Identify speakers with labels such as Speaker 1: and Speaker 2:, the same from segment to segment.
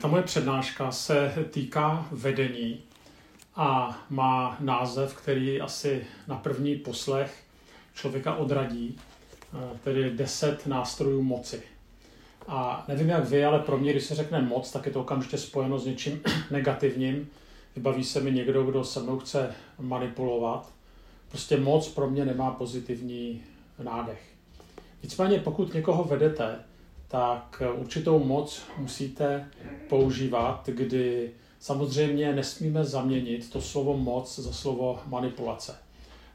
Speaker 1: Ta moje přednáška se týká vedení a má název, který asi na první poslech člověka odradí, eh, tedy 10 nástrojů moci. A nevím jak vy, ale pro mě, když se řekne moc, tak je to okamžitě spojeno s něčím negativním. Vybaví se mi někdo, kdo se mnou chce manipulovat. Prostě moc pro mě nemá pozitivní nádech. Nicméně pokud někoho vedete, tak určitou moc musíte používat, kdy samozřejmě nesmíme zaměnit to slovo moc za slovo manipulace.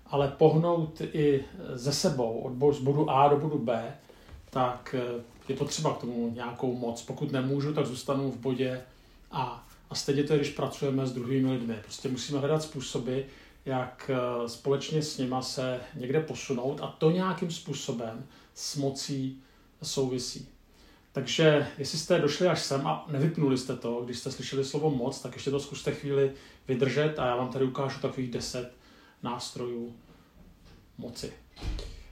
Speaker 1: Ale pohnout i ze sebou od bodu A do bodu B, tak je potřeba k tomu nějakou moc. Pokud nemůžu, tak zůstanu v bodě A. A stejně to když pracujeme s druhými lidmi. Prostě musíme hledat způsoby, jak eh, společně s nima se někde posunout a to nějakým způsobem s mocí souvisí. Takže jestli jste došli až sem a nevypnuli jste to, když jste slyšeli slovo moc, tak ještě to zkuste chvíli vydržet a já vám tady ukážu takových deset nástrojů moci.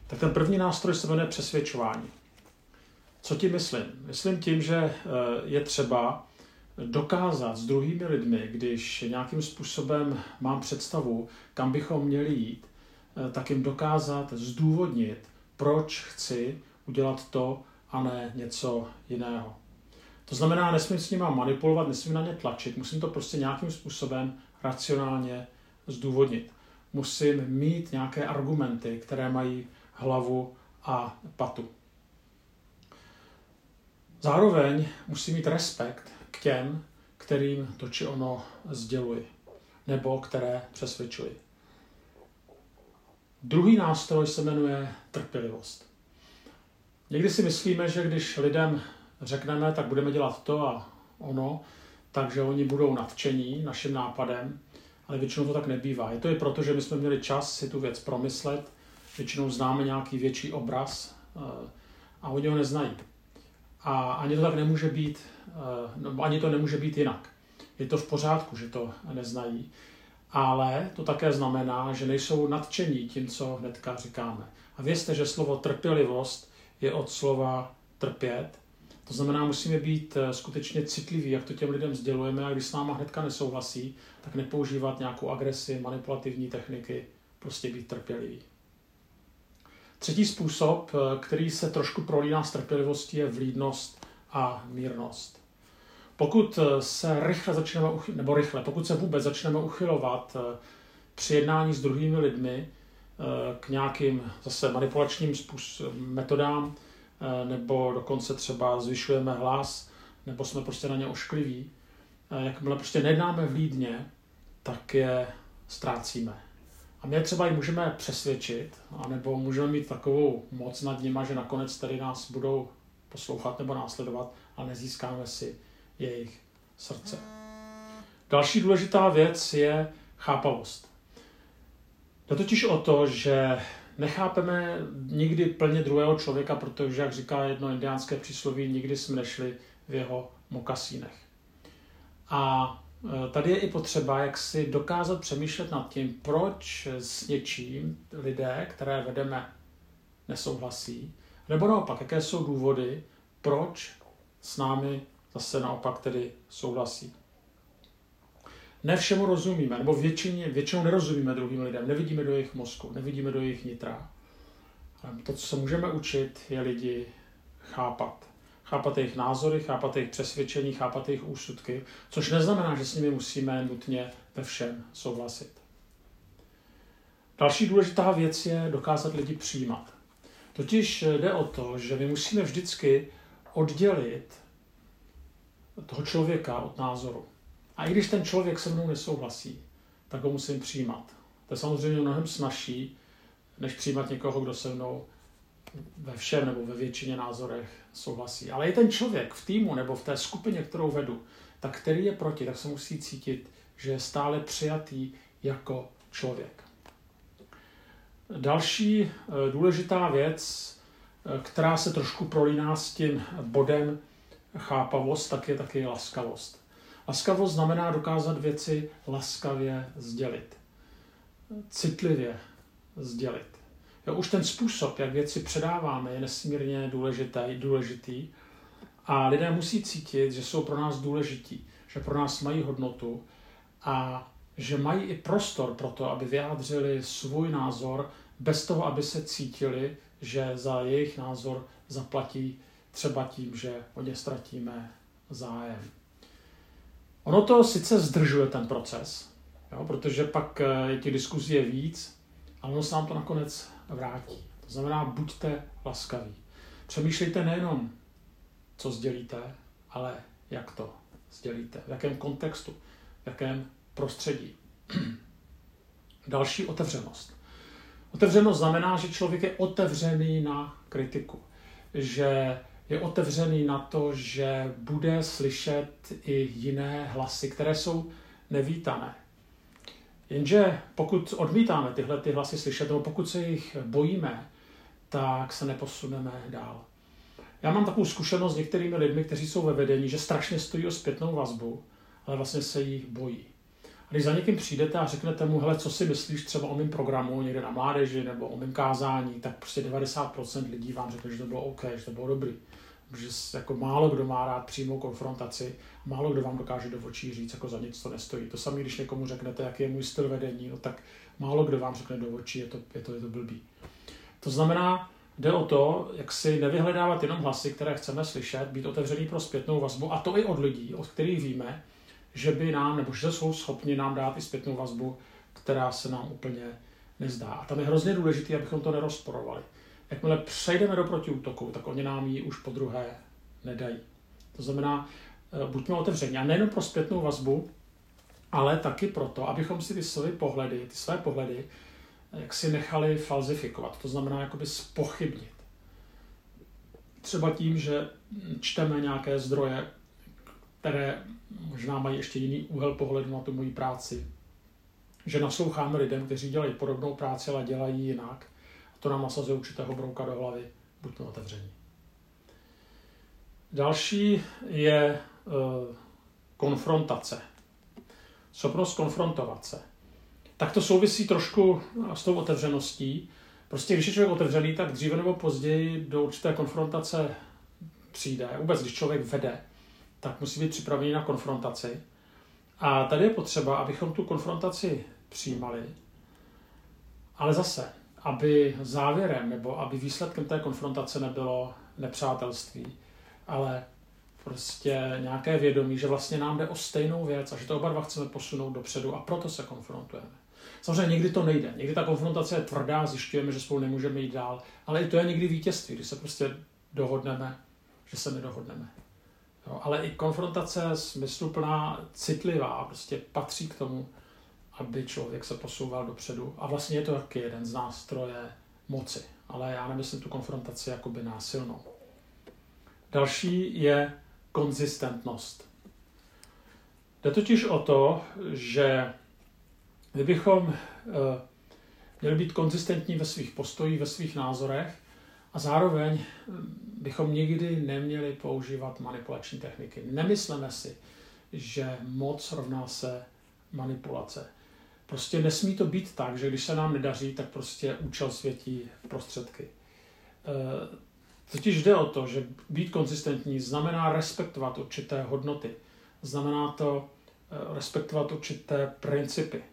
Speaker 1: Tak ten první nástroj se jmenuje přesvědčování. Co tím myslím? Myslím tím, že eh, je třeba dokázat s druhými lidmi, když nějakým způsobem mám představu, kam bychom měli jít, eh, tak jim dokázat zdůvodnit, proč chci udělat to a ne něco jiného. To znamená, nesmím s nimi manipulovat, nesmím na ně tlačit, musím to prostě nějakým způsobem racionálně zdůvodnit. Musím mít nějaké argumenty, které mají hlavu a patu. Zároveň musím mít respekt k těm, kterým to či ono sděluji, nebo které přesvědčuji. Druhý nástroj se jmenuje trpělivost. Někdy si myslíme, že když lidem řekneme, tak budeme dělat to a ono, takže oni budou nadšení naším nápadem, ale většinou to tak nebývá. Je to i proto, že my jsme měli čas si tu věc promyslet, většinou známe nějaký větší obraz eh, a oni ho neznají. A ani to tak nemůže být, no, ani to nemůže být jinak. Je to v pořádku, že to neznají, ale to také znamená, že nejsou nadšení tím, co hnedka říkáme. A vězte, že slovo trpělivost je od slova trpět. To znamená, musíme být eh, skutečně citliví, jak to těm lidem sdělujeme a když s náma hnedka nesouhlasí, tak nepoužívat nějakou agresi, manipulativní techniky, prostě být trpělivý. Třetí způsob, eh, který se trošku prolíná s trpělivostí, je vlídnost a mírnost. Pokud eh, se rychle začneme, nebo rychle, pokud se vůbec začneme uchylovat při jednání s druhými lidmi k nějakým zase manipulačním metodám, nebo dokonce třeba zvyšujeme hlas, nebo jsme prostě na ně oškliví, jakmile prostě nejednáme vlídně, tak je ztrácíme. A my třeba i můžeme přesvědčit, anebo můžeme mít takovou moc nad nimi, že nakonec tady nás budou poslouchat nebo následovat a nezískáme si jejich srdce. Další důležitá věc je chápavost. Jde totiž o to, že nechápeme nikdy plně druhého člověka, protože, jak říká jedno indiánské přísloví, nikdy jsme nešli v jeho mokasínech. A Eh, tady je i potřeba, jak si dokázat přemýšlet nad tím, proč s něčím lidé, které vedeme, nesouhlasí, nebo naopak, jaké jsou důvody, proč s námi zase naopak tedy souhlasí. Ne všemu rozumíme, nebo většině, většinou nerozumíme druhým lidem, nevidíme do jejich mozku, nevidíme do jejich nitra. To, co se můžeme učit, je lidi chápat chápat jejich názory, chápat jejich přesvědčení, chápat jejich úsudky, což neznamená, že s nimi musíme nutně ve všem souhlasit. Další důležitá věc je dokázat lidi přijímat. Totiž jde o to, že my musíme vždycky oddělit toho člověka od názoru. A i když ten člověk se mnou nesouhlasí, tak ho musím přijímat. To je samozřejmě mnohem snažší, než přijímat někoho, kdo se mnou ve všem nebo ve většině názorech souhlasí. Ale i ten člověk v týmu nebo v té skupině, kterou vedu, tak který je proti, tak se musí cítit, že je stále přijatý jako člověk. Další eh, důležitá věc, eh, která se trošku prolíná s tím bodem chápavost, tak je taky laskavost. Laskavost znamená dokázat věci laskavě sdělit, citlivě sdělit. Jo, už ten způsob, jak věci předáváme, je nesmírně důležitý, důležitý A lidé musí cítit, že jsou pro nás důležití, že pro nás mají hodnotu a že mají i prostor pro to, aby vyjádřili svůj názor bez toho, aby se cítili, že za jejich názor zaplatí třeba tím, že o ně ztratíme zájem. Ono to sice zdržuje ten proces, jo, protože pak eh, těch diskuzí je víc, ale ono se nám to nakonec vrátí. To znamená, buďte laskaví. Přemýšlejte nejenom, co sdělíte, ale jak to sdělíte, v jakém kontextu, v jakém prostředí. Další otevřenost. Otevřenost znamená, že člověk je otevřený na kritiku, že je otevřený na to, že bude slyšet i jiné hlasy, které jsou nevítané. Jenže pokud odmítáme tyhle ty hlasy slyšet, nebo pokud se jich bojíme, tak se neposuneme dál. Já mám takovou zkušenost s některými lidmi, kteří jsou ve vedení, že strašně stojí o zpětnou vazbu, ale vlastně se jich bojí. Když za někým přijdete a řeknete mu, hele, co si myslíš třeba o mém programu někde na mládeži nebo o mém kázání, tak prostě 90% lidí vám řekne, že to bylo OK, že to bylo dobrý. Že jako málo kdo má rád přímou konfrontaci, málo kdo vám dokáže do očí říct, jako za nic to nestojí. To samé, když někomu řeknete, jaký je můj styl vedení, no tak málo kdo vám řekne do očí, je to, je to, je to blbý. To znamená, jde o to, jak si nevyhledávat jenom hlasy, které chceme slyšet, být otevřený pro zpětnou vazbu, a to i od lidí, od kterých víme, že by nám, nebo že jsou schopni nám dát i zpětnou vazbu, která se nám úplně nezdá. A tam je hrozně důležité, abychom to nerozporovali. Jakmile přejdeme do protiútoku, tak oni nám ji už po druhé nedají. To znamená, eh, buďme otevření. A nejen pro zpětnou vazbu, ale taky proto, abychom si ty své pohledy, ty své pohledy, eh, jak si nechali falzifikovat. To znamená, jakoby spochybnit. Třeba tím, že čteme nějaké zdroje, které možná mají ještě jiný úhel pohledu na tu moji práci. Že nasloucháme lidem, kteří dělají podobnou práci, ale dělají jinak. A to nám nasazuje určitého brouka do hlavy. Buďme otevření. Další je uh, konfrontace. Schopnost konfrontovat se. Tak to souvisí trošku s tou otevřeností. Prostě když je člověk otevřený, tak dříve nebo později do určité konfrontace přijde. Vůbec, když člověk vede, tak musí být připravený na konfrontaci. A tady je potřeba, abychom tu konfrontaci přijímali, ale zase, aby závěrem nebo aby výsledkem té konfrontace nebylo nepřátelství, ale prostě nějaké vědomí, že vlastně nám jde o stejnou věc a že to oba dva chceme posunout dopředu a proto se konfrontujeme. Samozřejmě někdy to nejde. Někdy ta konfrontace je tvrdá, zjišťujeme, že spolu nemůžeme jít dál, ale i to je někdy vítězství, když se prostě dohodneme, že se nedohodneme. Jo, ale i konfrontace smysluplná, citlivá, prostě patří k tomu, aby člověk se posouval dopředu. A vlastně je to taky jeden z nástroje moci. Ale já nemyslím tu konfrontaci jakoby násilnou. Další je konzistentnost. Jde totiž o to, že kdybychom eh, měli být konzistentní ve svých postojích, ve svých názorech a zároveň bychom nikdy neměli používat manipulační techniky. Nemyslíme si, že moc rovná se manipulace. Prostě nesmí to být tak, že když se nám nedaří, tak prostě účel světí prostředky. E, totiž jde o to, že být konzistentní znamená respektovat určité hodnoty. Znamená to e, respektovat určité principy.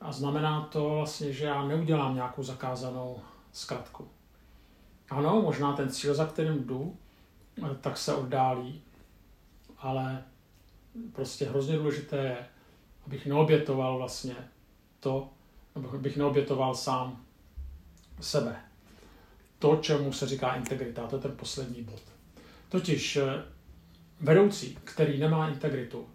Speaker 1: A znamená to vlastně, že já neudělám nějakou zakázanou zkratku. Ano, možná ten cíl, za kterým jdu, eh, tak se oddálí, ale prostě hrozně důležité je, abych neobětoval vlastně to, nebo bych neobětoval sám sebe. To, čemu se říká integrita, to je ten poslední bod. Totiž eh, vedoucí, který nemá integritu,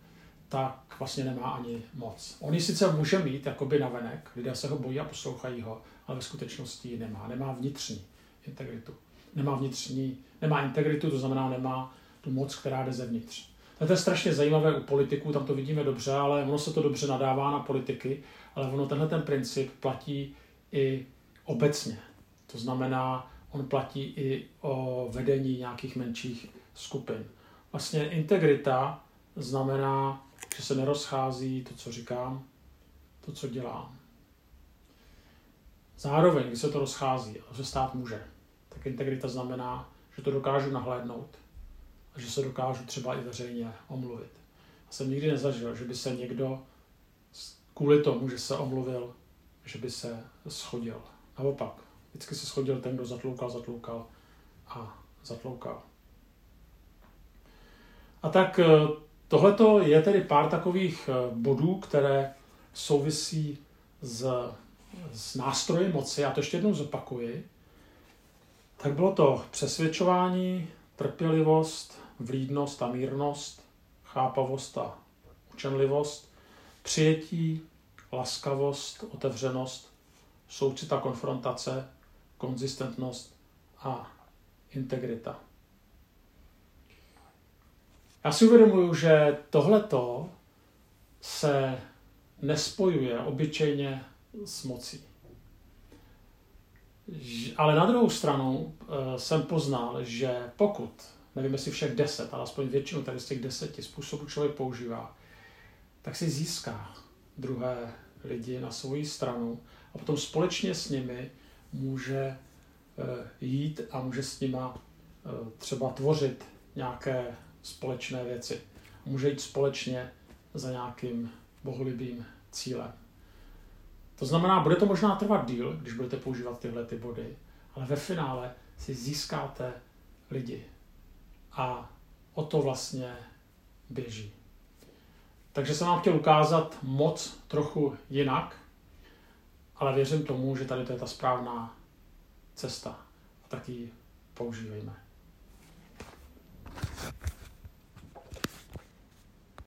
Speaker 1: tak vlastně nemá ani moc. On ji sice může mít jakoby navenek, lidé se ho bojí a poslouchají ho, ale ve skutečnosti nemá. Nemá vnitřní integritu. Nemá vnitřní, nemá integritu, to znamená nemá tu moc, která jde zevnitř. To je strašně zajímavé u politiků, tam to vidíme dobře, ale ono se to dobře nadává na politiky, ale ono tenhle ten princip platí i obecně. To znamená, on platí i o vedení nějakých menších skupin. Vlastně integrita znamená, že se nerozchází to, co říkám, to, co dělám. Zároveň, když se to rozchází, a se stát může, tak integrita znamená, že to dokážu nahlédnout a že se dokážu třeba i veřejně omluvit. Já jsem nikdy nezažil, že by se někdo kvůli tomu, že se omluvil, že by se schodil. Naopak, vždycky se schodil ten, kdo zatloukal, zatloukal a zatloukal. A tak eh, tohleto je tedy pár takových eh, bodů, které souvisí s, s nástroji moci. Já to ještě jednou zopakuji. Tak bylo to přesvědčování, trpělivost, vlídnost a mírnost, chápavost a učenlivost, přijetí, laskavost, otevřenost, soucit a konfrontace, konzistentnost a integrita. Já si uvědomuju, že tohleto se nespojuje obyčejně s mocí. Ale na druhou stranu eh, jsem poznal, že pokud, nevím jestli všech deset, ale aspoň většinu tady z těch deseti způsobů člověk používá, tak si získá druhé lidi na svoji stranu a potom společně s nimi může eh, jít a může s nima eh, třeba tvořit nějaké společné věci. Může jít společně za nějakým bohulibým cílem. To znamená, bude to možná trvat díl, když budete používat tyhle ty body, ale ve finále si získáte lidi. A o to vlastně běží. Takže jsem vám chtěl ukázat moc trochu jinak, ale věřím tomu, že tady to je ta správná cesta a tak ji používejme.